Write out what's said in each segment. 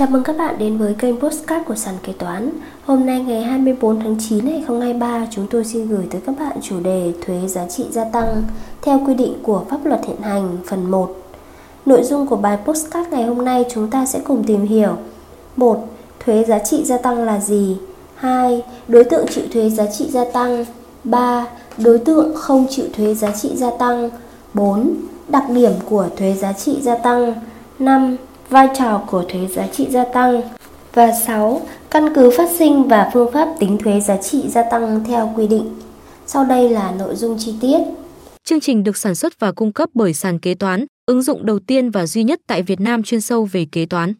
Chào mừng các bạn đến với kênh Postcard của Sàn Kế Toán Hôm nay ngày 24 tháng 9 2023 chúng tôi xin gửi tới các bạn chủ đề thuế giá trị gia tăng theo quy định của pháp luật hiện hành, phần 1 Nội dung của bài Postcard ngày hôm nay chúng ta sẽ cùng tìm hiểu 1. Thuế giá trị gia tăng là gì? 2. Đối tượng chịu thuế giá trị gia tăng 3. Đối tượng không chịu thuế giá trị gia tăng 4. Đặc điểm của thuế giá trị gia tăng 5 vai trò của thuế giá trị gia tăng và 6. Căn cứ phát sinh và phương pháp tính thuế giá trị gia tăng theo quy định. Sau đây là nội dung chi tiết. Chương trình được sản xuất và cung cấp bởi sàn kế toán, ứng dụng đầu tiên và duy nhất tại Việt Nam chuyên sâu về kế toán.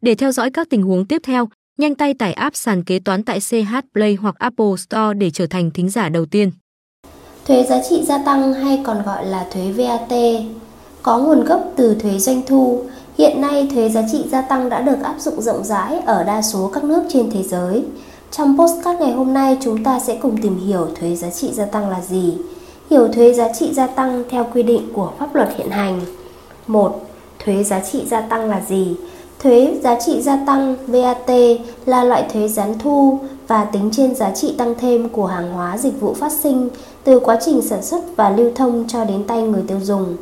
Để theo dõi các tình huống tiếp theo, nhanh tay tải app sàn kế toán tại CH Play hoặc Apple Store để trở thành thính giả đầu tiên. Thuế giá trị gia tăng hay còn gọi là thuế VAT có nguồn gốc từ thuế doanh thu, Hiện nay, thuế giá trị gia tăng đã được áp dụng rộng rãi ở đa số các nước trên thế giới. Trong postcard ngày hôm nay, chúng ta sẽ cùng tìm hiểu thuế giá trị gia tăng là gì. Hiểu thuế giá trị gia tăng theo quy định của pháp luật hiện hành. 1. Thuế giá trị gia tăng là gì? Thuế giá trị gia tăng VAT là loại thuế gián thu và tính trên giá trị tăng thêm của hàng hóa dịch vụ phát sinh từ quá trình sản xuất và lưu thông cho đến tay người tiêu dùng.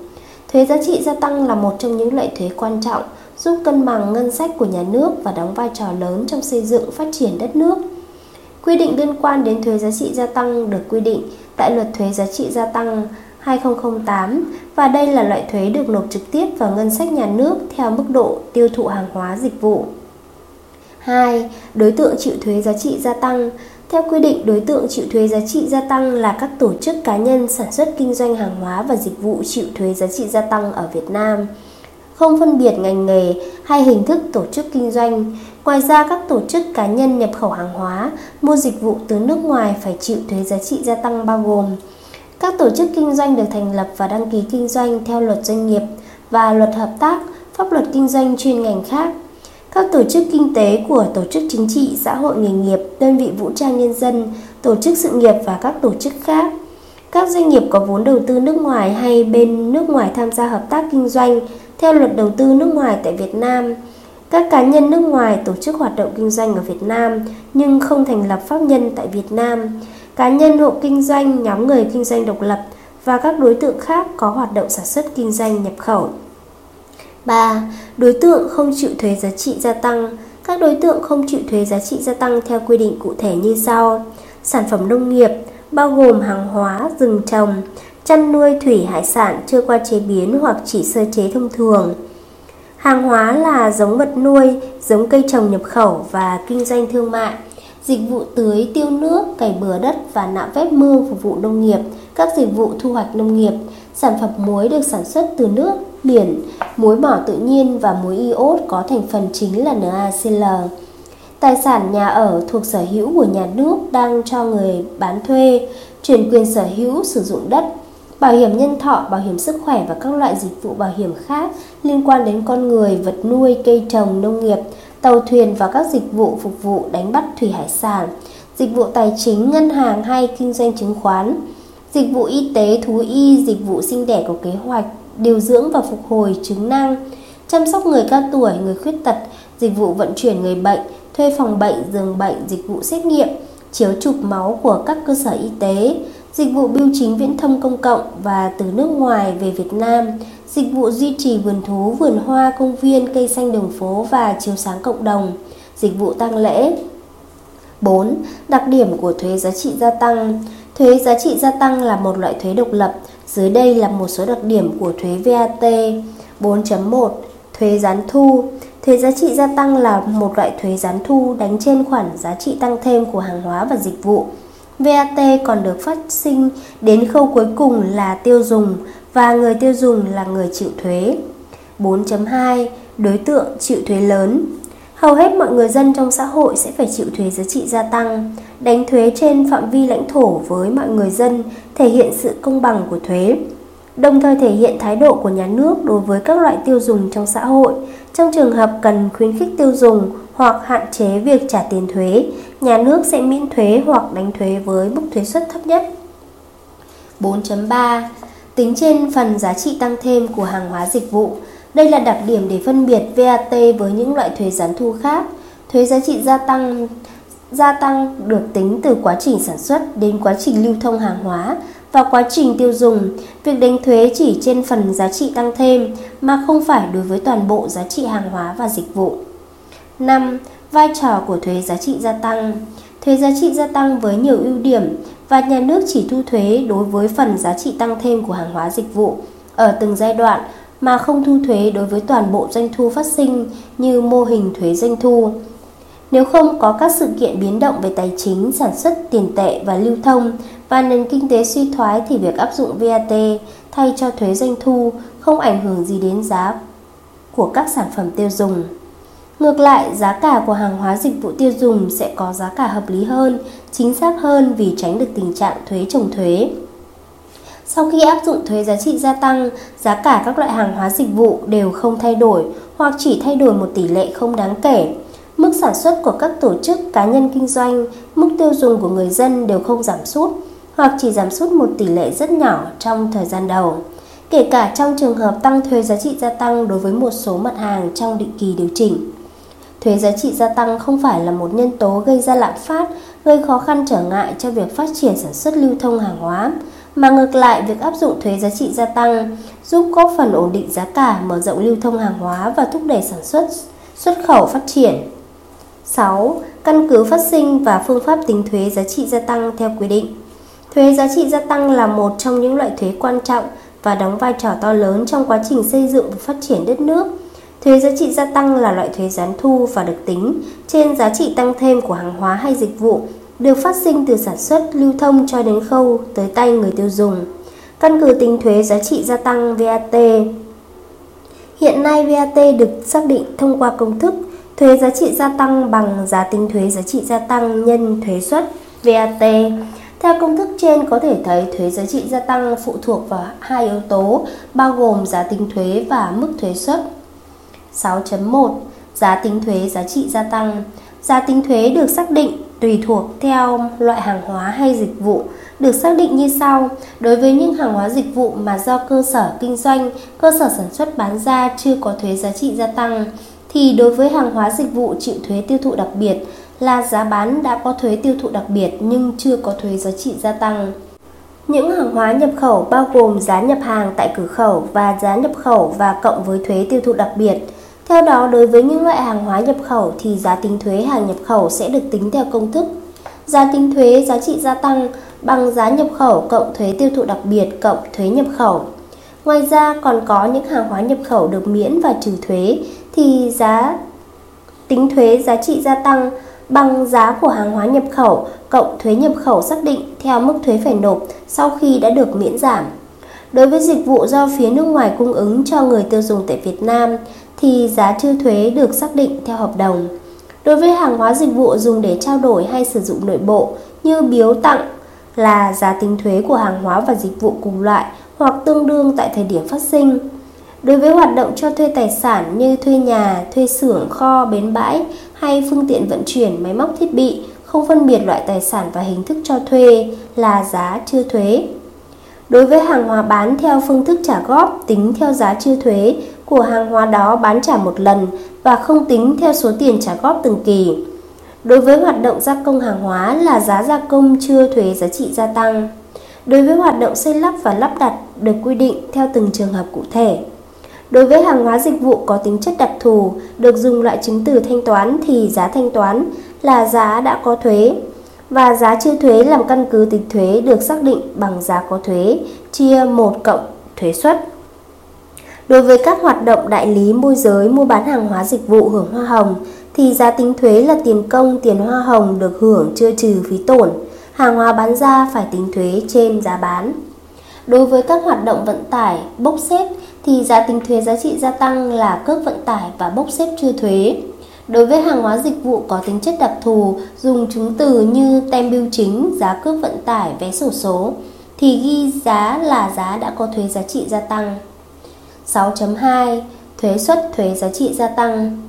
Thuế giá trị gia tăng là một trong những loại thuế quan trọng, giúp cân bằng ngân sách của nhà nước và đóng vai trò lớn trong xây dựng phát triển đất nước. Quy định liên quan đến thuế giá trị gia tăng được quy định tại Luật Thuế giá trị gia tăng 2008 và đây là loại thuế được nộp trực tiếp vào ngân sách nhà nước theo mức độ tiêu thụ hàng hóa dịch vụ. 2. Đối tượng chịu thuế giá trị gia tăng theo quy định, đối tượng chịu thuế giá trị gia tăng là các tổ chức cá nhân sản xuất kinh doanh hàng hóa và dịch vụ chịu thuế giá trị gia tăng ở Việt Nam. Không phân biệt ngành nghề hay hình thức tổ chức kinh doanh. Ngoài ra, các tổ chức cá nhân nhập khẩu hàng hóa, mua dịch vụ từ nước ngoài phải chịu thuế giá trị gia tăng bao gồm các tổ chức kinh doanh được thành lập và đăng ký kinh doanh theo luật doanh nghiệp và luật hợp tác, pháp luật kinh doanh chuyên ngành khác các tổ chức kinh tế của tổ chức chính trị, xã hội nghề nghiệp, đơn vị vũ trang nhân dân, tổ chức sự nghiệp và các tổ chức khác. Các doanh nghiệp có vốn đầu tư nước ngoài hay bên nước ngoài tham gia hợp tác kinh doanh theo luật đầu tư nước ngoài tại Việt Nam. Các cá nhân nước ngoài tổ chức hoạt động kinh doanh ở Việt Nam nhưng không thành lập pháp nhân tại Việt Nam. Cá nhân hộ kinh doanh, nhóm người kinh doanh độc lập và các đối tượng khác có hoạt động sản xuất kinh doanh nhập khẩu 3. Đối tượng không chịu thuế giá trị gia tăng. Các đối tượng không chịu thuế giá trị gia tăng theo quy định cụ thể như sau. Sản phẩm nông nghiệp bao gồm hàng hóa, rừng trồng, chăn nuôi thủy hải sản chưa qua chế biến hoặc chỉ sơ chế thông thường. Hàng hóa là giống vật nuôi, giống cây trồng nhập khẩu và kinh doanh thương mại, dịch vụ tưới, tiêu nước, cày bừa đất và nạo vét mương phục vụ nông nghiệp, các dịch vụ thu hoạch nông nghiệp, sản phẩm muối được sản xuất từ nước, biển, muối mỏ tự nhiên và muối iốt có thành phần chính là NaCl. Tài sản nhà ở thuộc sở hữu của nhà nước đang cho người bán thuê, chuyển quyền sở hữu sử dụng đất, bảo hiểm nhân thọ, bảo hiểm sức khỏe và các loại dịch vụ bảo hiểm khác liên quan đến con người, vật nuôi, cây trồng, nông nghiệp, tàu thuyền và các dịch vụ phục vụ đánh bắt thủy hải sản, dịch vụ tài chính, ngân hàng hay kinh doanh chứng khoán, dịch vụ y tế, thú y, dịch vụ sinh đẻ có kế hoạch, điều dưỡng và phục hồi chứng năng, chăm sóc người cao tuổi, người khuyết tật, dịch vụ vận chuyển người bệnh, thuê phòng bệnh, giường bệnh, dịch vụ xét nghiệm, chiếu chụp máu của các cơ sở y tế, dịch vụ bưu chính viễn thông công cộng và từ nước ngoài về Việt Nam, dịch vụ duy trì vườn thú, vườn hoa, công viên, cây xanh đường phố và chiếu sáng cộng đồng, dịch vụ tang lễ. 4. Đặc điểm của thuế giá trị gia tăng Thuế giá trị gia tăng là một loại thuế độc lập. Dưới đây là một số đặc điểm của thuế VAT. 4.1 Thuế gián thu Thuế giá trị gia tăng là một loại thuế gián thu đánh trên khoản giá trị tăng thêm của hàng hóa và dịch vụ. VAT còn được phát sinh đến khâu cuối cùng là tiêu dùng và người tiêu dùng là người chịu thuế. 4.2 Đối tượng chịu thuế lớn Hầu hết mọi người dân trong xã hội sẽ phải chịu thuế giá trị gia tăng. Đánh thuế trên phạm vi lãnh thổ với mọi người dân thể hiện sự công bằng của thuế, đồng thời thể hiện thái độ của nhà nước đối với các loại tiêu dùng trong xã hội. Trong trường hợp cần khuyến khích tiêu dùng hoặc hạn chế việc trả tiền thuế, nhà nước sẽ miễn thuế hoặc đánh thuế với mức thuế suất thấp nhất. 4.3 Tính trên phần giá trị tăng thêm của hàng hóa dịch vụ đây là đặc điểm để phân biệt VAT với những loại thuế gián thu khác. Thuế giá trị gia tăng gia tăng được tính từ quá trình sản xuất đến quá trình lưu thông hàng hóa và quá trình tiêu dùng. Việc đánh thuế chỉ trên phần giá trị tăng thêm, mà không phải đối với toàn bộ giá trị hàng hóa và dịch vụ. 5. Vai trò của thuế giá trị gia tăng Thuế giá trị gia tăng với nhiều ưu điểm và nhà nước chỉ thu thuế đối với phần giá trị tăng thêm của hàng hóa dịch vụ ở từng giai đoạn mà không thu thuế đối với toàn bộ doanh thu phát sinh như mô hình thuế doanh thu. Nếu không có các sự kiện biến động về tài chính, sản xuất, tiền tệ và lưu thông và nền kinh tế suy thoái thì việc áp dụng VAT thay cho thuế doanh thu không ảnh hưởng gì đến giá của các sản phẩm tiêu dùng. Ngược lại, giá cả của hàng hóa dịch vụ tiêu dùng sẽ có giá cả hợp lý hơn, chính xác hơn vì tránh được tình trạng thuế trồng thuế. Sau khi áp dụng thuế giá trị gia tăng, giá cả các loại hàng hóa dịch vụ đều không thay đổi hoặc chỉ thay đổi một tỷ lệ không đáng kể. Mức sản xuất của các tổ chức cá nhân kinh doanh, mức tiêu dùng của người dân đều không giảm sút hoặc chỉ giảm sút một tỷ lệ rất nhỏ trong thời gian đầu. Kể cả trong trường hợp tăng thuế giá trị gia tăng đối với một số mặt hàng trong định kỳ điều chỉnh. Thuế giá trị gia tăng không phải là một nhân tố gây ra lạm phát, gây khó khăn trở ngại cho việc phát triển sản xuất lưu thông hàng hóa, mà ngược lại việc áp dụng thuế giá trị gia tăng giúp góp phần ổn định giá cả, mở rộng lưu thông hàng hóa và thúc đẩy sản xuất, xuất khẩu phát triển. 6. Căn cứ phát sinh và phương pháp tính thuế giá trị gia tăng theo quy định. Thuế giá trị gia tăng là một trong những loại thuế quan trọng và đóng vai trò to lớn trong quá trình xây dựng và phát triển đất nước. Thuế giá trị gia tăng là loại thuế gián thu và được tính trên giá trị tăng thêm của hàng hóa hay dịch vụ được phát sinh từ sản xuất, lưu thông cho đến khâu tới tay người tiêu dùng. Căn cứ tính thuế giá trị gia tăng VAT. Hiện nay VAT được xác định thông qua công thức thuế giá trị gia tăng bằng giá tính thuế giá trị gia tăng nhân thuế suất VAT. Theo công thức trên có thể thấy thuế giá trị gia tăng phụ thuộc vào hai yếu tố bao gồm giá tính thuế và mức thuế suất. 6.1 Giá tính thuế giá trị gia tăng Giá tính thuế được xác định tùy thuộc theo loại hàng hóa hay dịch vụ được xác định như sau. Đối với những hàng hóa dịch vụ mà do cơ sở kinh doanh, cơ sở sản xuất bán ra chưa có thuế giá trị gia tăng, thì đối với hàng hóa dịch vụ chịu thuế tiêu thụ đặc biệt là giá bán đã có thuế tiêu thụ đặc biệt nhưng chưa có thuế giá trị gia tăng. Những hàng hóa nhập khẩu bao gồm giá nhập hàng tại cửa khẩu và giá nhập khẩu và cộng với thuế tiêu thụ đặc biệt. Theo đó, đối với những loại hàng hóa nhập khẩu thì giá tính thuế hàng nhập khẩu sẽ được tính theo công thức giá tính thuế giá trị gia tăng bằng giá nhập khẩu cộng thuế tiêu thụ đặc biệt cộng thuế nhập khẩu. Ngoài ra còn có những hàng hóa nhập khẩu được miễn và trừ thuế thì giá tính thuế giá trị gia tăng bằng giá của hàng hóa nhập khẩu cộng thuế nhập khẩu xác định theo mức thuế phải nộp sau khi đã được miễn giảm. Đối với dịch vụ do phía nước ngoài cung ứng cho người tiêu dùng tại Việt Nam thì giá trừ thuế được xác định theo hợp đồng. Đối với hàng hóa dịch vụ dùng để trao đổi hay sử dụng nội bộ như biếu tặng là giá tính thuế của hàng hóa và dịch vụ cùng loại hoặc tương đương tại thời điểm phát sinh. Đối với hoạt động cho thuê tài sản như thuê nhà, thuê xưởng, kho, bến bãi hay phương tiện vận chuyển máy móc thiết bị, không phân biệt loại tài sản và hình thức cho thuê là giá chưa thuế. Đối với hàng hóa bán theo phương thức trả góp tính theo giá chưa thuế của hàng hóa đó bán trả một lần và không tính theo số tiền trả góp từng kỳ. Đối với hoạt động gia công hàng hóa là giá gia công chưa thuế giá trị gia tăng. Đối với hoạt động xây lắp và lắp đặt được quy định theo từng trường hợp cụ thể. Đối với hàng hóa dịch vụ có tính chất đặc thù, được dùng loại chứng từ thanh toán thì giá thanh toán là giá đã có thuế và giá chưa thuế làm căn cứ tính thuế được xác định bằng giá có thuế chia 1 cộng thuế suất. Đối với các hoạt động đại lý môi giới mua bán hàng hóa dịch vụ hưởng hoa hồng thì giá tính thuế là tiền công, tiền hoa hồng được hưởng chưa trừ phí tổn. Hàng hóa bán ra phải tính thuế trên giá bán. Đối với các hoạt động vận tải, bốc xếp thì giá tính thuế giá trị gia tăng là cước vận tải và bốc xếp chưa thuế. Đối với hàng hóa dịch vụ có tính chất đặc thù, dùng chứng từ như tem bưu chính, giá cước vận tải, vé sổ số, thì ghi giá là giá đã có thuế giá trị gia tăng. 6.2 Thuế suất thuế giá trị gia tăng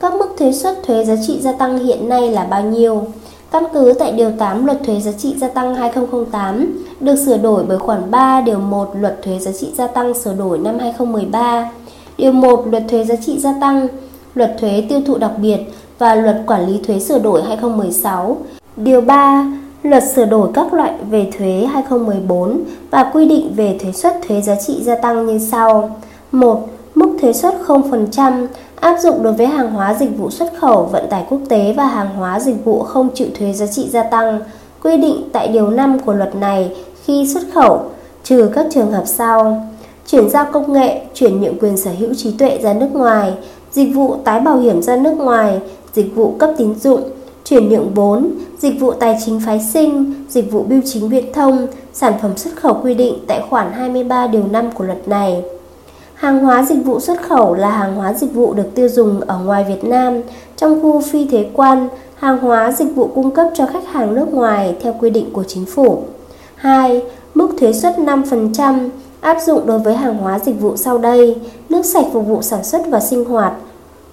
Các mức thuế suất thuế giá trị gia tăng hiện nay là bao nhiêu? Căn cứ tại Điều 8 Luật Thuế Giá trị Gia tăng 2008 được sửa đổi bởi khoản 3 Điều 1 Luật Thuế Giá trị Gia tăng sửa đổi năm 2013. Điều 1 Luật thuế giá trị gia tăng, Luật thuế tiêu thụ đặc biệt và Luật quản lý thuế sửa đổi 2016. Điều 3 Luật sửa đổi các loại về thuế 2014 và quy định về thuế suất thuế giá trị gia tăng như sau. 1. Mức thuế suất 0% áp dụng đối với hàng hóa dịch vụ xuất khẩu, vận tải quốc tế và hàng hóa dịch vụ không chịu thuế giá trị gia tăng, quy định tại điều 5 của luật này khi xuất khẩu, trừ các trường hợp sau: chuyển giao công nghệ, chuyển nhượng quyền sở hữu trí tuệ ra nước ngoài, dịch vụ tái bảo hiểm ra nước ngoài, dịch vụ cấp tín dụng, chuyển nhượng vốn, dịch vụ tài chính phái sinh, dịch vụ bưu chính viễn thông, sản phẩm xuất khẩu quy định tại khoản 23 điều 5 của luật này. Hàng hóa dịch vụ xuất khẩu là hàng hóa dịch vụ được tiêu dùng ở ngoài Việt Nam trong khu phi thuế quan, hàng hóa dịch vụ cung cấp cho khách hàng nước ngoài theo quy định của chính phủ. 2. Mức thuế suất 5% áp dụng đối với hàng hóa dịch vụ sau đây: nước sạch phục vụ sản xuất và sinh hoạt,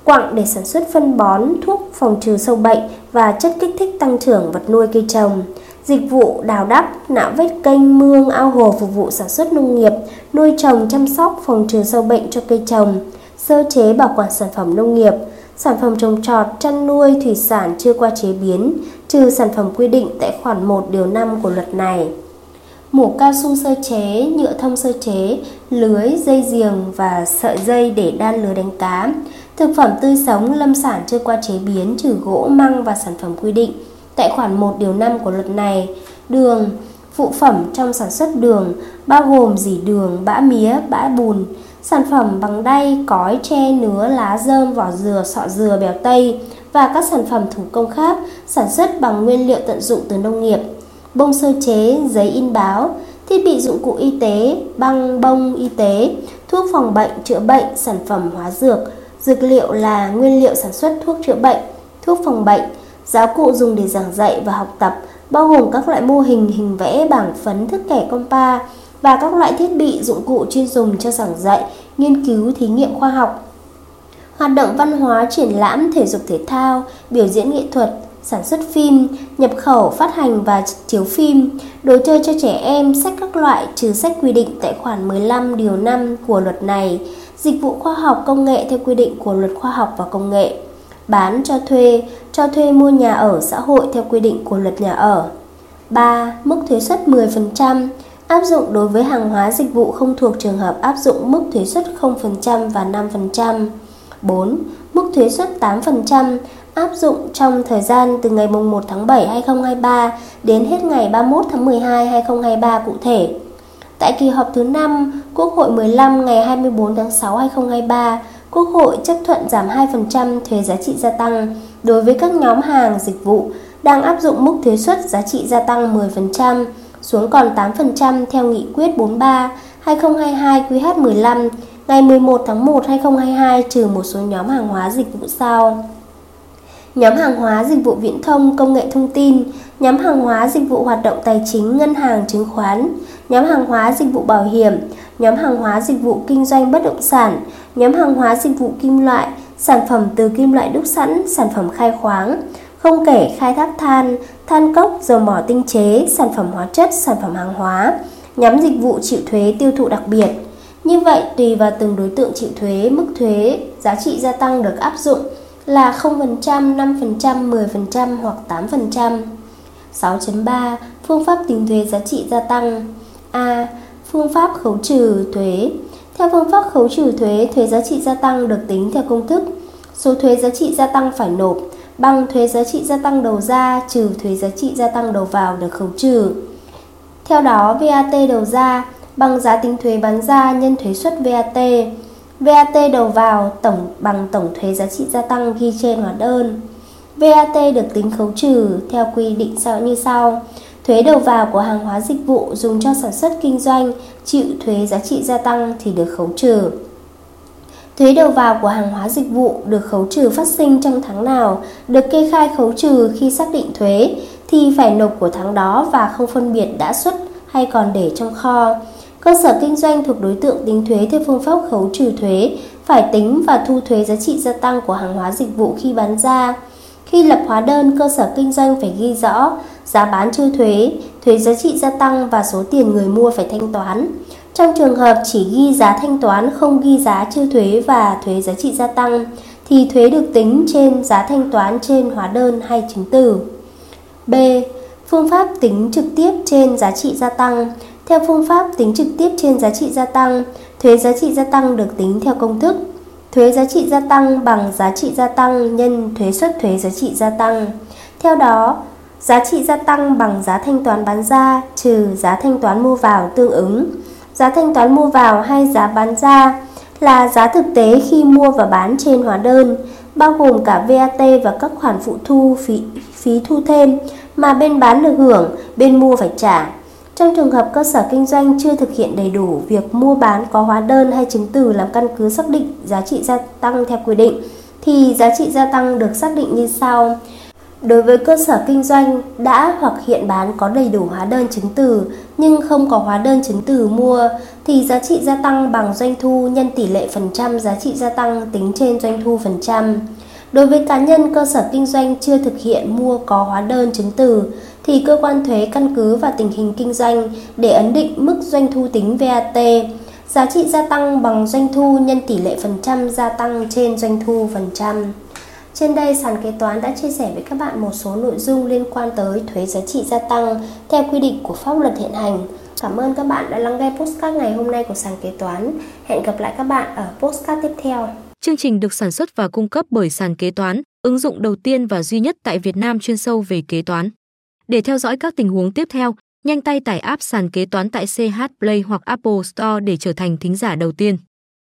quặng để sản xuất phân bón, thuốc phòng trừ sâu bệnh và chất kích thích tăng trưởng vật nuôi cây trồng, dịch vụ đào đắp, nạo vét kênh, mương, ao hồ phục vụ sản xuất nông nghiệp, nuôi trồng, chăm sóc, phòng trừ sâu bệnh cho cây trồng, sơ chế bảo quản sản phẩm nông nghiệp, sản phẩm trồng trọt, chăn nuôi, thủy sản chưa qua chế biến, trừ sản phẩm quy định tại khoản 1 điều 5 của luật này. Mổ cao su sơ chế, nhựa thông sơ chế, lưới, dây giềng và sợi dây để đan lưới đánh cá, thực phẩm tươi sống, lâm sản chưa qua chế biến trừ gỗ, măng và sản phẩm quy định tại khoản 1 điều 5 của luật này, đường, phụ phẩm trong sản xuất đường bao gồm dỉ đường, bã mía, bã bùn, sản phẩm bằng đay, cói, tre, nứa, lá dơm, vỏ dừa, sọ dừa, bèo tây và các sản phẩm thủ công khác sản xuất bằng nguyên liệu tận dụng từ nông nghiệp, bông sơ chế, giấy in báo, thiết bị dụng cụ y tế, băng bông y tế, thuốc phòng bệnh, chữa bệnh, sản phẩm hóa dược, dược liệu là nguyên liệu sản xuất thuốc chữa bệnh, thuốc phòng bệnh, giáo cụ dùng để giảng dạy và học tập, bao gồm các loại mô hình, hình vẽ, bảng phấn, thước kẻ compa và các loại thiết bị dụng cụ chuyên dùng cho giảng dạy, nghiên cứu, thí nghiệm khoa học. Hoạt động văn hóa, triển lãm, thể dục thể thao, biểu diễn nghệ thuật, sản xuất phim, nhập khẩu, phát hành và chiếu phim, đồ chơi cho trẻ em, sách các loại trừ sách quy định tại khoản 15 điều 5 của luật này, dịch vụ khoa học công nghệ theo quy định của luật khoa học và công nghệ, bán cho thuê, cho thuê mua nhà ở xã hội theo quy định của luật nhà ở. 3. Mức thuế suất 10% áp dụng đối với hàng hóa dịch vụ không thuộc trường hợp áp dụng mức thuế suất 0% và 5%. 4. Mức thuế suất 8% áp dụng trong thời gian từ ngày 1 tháng 7 2023 đến hết ngày 31 tháng 12 2023 cụ thể. Tại kỳ họp thứ 5, Quốc hội 15 ngày 24 tháng 6 2023, Quốc hội chấp thuận giảm 2% thuế giá trị gia tăng đối với các nhóm hàng dịch vụ đang áp dụng mức thuế suất giá trị gia tăng 10% xuống còn 8% theo nghị quyết 43 2022 QH15 ngày 11 tháng 1 2022 trừ một số nhóm hàng hóa dịch vụ sau. Nhóm hàng hóa dịch vụ viễn thông, công nghệ thông tin, nhóm hàng hóa dịch vụ hoạt động tài chính, ngân hàng, chứng khoán, nhóm hàng hóa dịch vụ bảo hiểm, nhóm hàng hóa dịch vụ kinh doanh bất động sản, nhóm hàng hóa dịch vụ kim loại, sản phẩm từ kim loại đúc sẵn, sản phẩm khai khoáng, không kể khai thác than, than cốc, dầu mỏ tinh chế, sản phẩm hóa chất, sản phẩm hàng hóa, nhóm dịch vụ chịu thuế tiêu thụ đặc biệt. Như vậy, tùy vào từng đối tượng chịu thuế, mức thuế giá trị gia tăng được áp dụng là 0%, 5%, 10% hoặc 8%. 6.3 Phương pháp tính thuế giá trị gia tăng A. Phương pháp khấu trừ thuế Theo phương pháp khấu trừ thuế, thuế giá trị gia tăng được tính theo công thức Số thuế giá trị gia tăng phải nộp bằng thuế giá trị gia tăng đầu ra trừ thuế giá trị gia tăng đầu vào được khấu trừ. Theo đó, VAT đầu ra bằng giá tính thuế bán ra nhân thuế suất VAT. VAT đầu vào tổng, bằng tổng thuế giá trị gia tăng ghi trên hóa đơn. VAT được tính khấu trừ theo quy định sau như sau. Thuế đầu vào của hàng hóa dịch vụ dùng cho sản xuất kinh doanh chịu thuế giá trị gia tăng thì được khấu trừ. Thuế đầu vào của hàng hóa dịch vụ được khấu trừ phát sinh trong tháng nào được kê khai khấu trừ khi xác định thuế thì phải nộp của tháng đó và không phân biệt đã xuất hay còn để trong kho. Cơ sở kinh doanh thuộc đối tượng tính thuế theo phương pháp khấu trừ thuế phải tính và thu thuế giá trị gia tăng của hàng hóa dịch vụ khi bán ra. Khi lập hóa đơn, cơ sở kinh doanh phải ghi rõ giá bán chưa thuế, thuế giá trị gia tăng và số tiền người mua phải thanh toán. Trong trường hợp chỉ ghi giá thanh toán không ghi giá trừ thuế và thuế giá trị gia tăng thì thuế được tính trên giá thanh toán trên hóa đơn hay chứng từ. B. Phương pháp tính trực tiếp trên giá trị gia tăng. Theo phương pháp tính trực tiếp trên giá trị gia tăng, thuế giá trị gia tăng được tính theo công thức thuế giá trị gia tăng bằng giá trị gia tăng nhân thuế suất thuế giá trị gia tăng. Theo đó, giá trị gia tăng bằng giá thanh toán bán ra trừ giá thanh toán mua vào tương ứng. Giá thanh toán mua vào hay giá bán ra là giá thực tế khi mua và bán trên hóa đơn, bao gồm cả VAT và các khoản phụ thu phí, phí thu thêm mà bên bán được hưởng, bên mua phải trả. Trong trường hợp cơ sở kinh doanh chưa thực hiện đầy đủ việc mua bán có hóa đơn hay chứng từ làm căn cứ xác định giá trị gia tăng theo quy định, thì giá trị gia tăng được xác định như sau. Đối với cơ sở kinh doanh đã hoặc hiện bán có đầy đủ hóa đơn chứng từ nhưng không có hóa đơn chứng từ mua thì giá trị gia tăng bằng doanh thu nhân tỷ lệ phần trăm giá trị gia tăng tính trên doanh thu phần trăm. Đối với cá nhân cơ sở kinh doanh chưa thực hiện mua có hóa đơn chứng từ thì cơ quan thuế căn cứ vào tình hình kinh doanh để ấn định mức doanh thu tính VAT. Giá trị gia tăng bằng doanh thu nhân tỷ lệ phần trăm gia tăng trên doanh thu phần trăm. Trên đây, sàn kế toán đã chia sẻ với các bạn một số nội dung liên quan tới thuế giá trị gia tăng theo quy định của pháp luật hiện hành. Cảm ơn các bạn đã lắng nghe postcard ngày hôm nay của sàn kế toán. Hẹn gặp lại các bạn ở postcard tiếp theo. Chương trình được sản xuất và cung cấp bởi sàn kế toán, ứng dụng đầu tiên và duy nhất tại Việt Nam chuyên sâu về kế toán. Để theo dõi các tình huống tiếp theo, nhanh tay tải app sàn kế toán tại CH Play hoặc Apple Store để trở thành thính giả đầu tiên.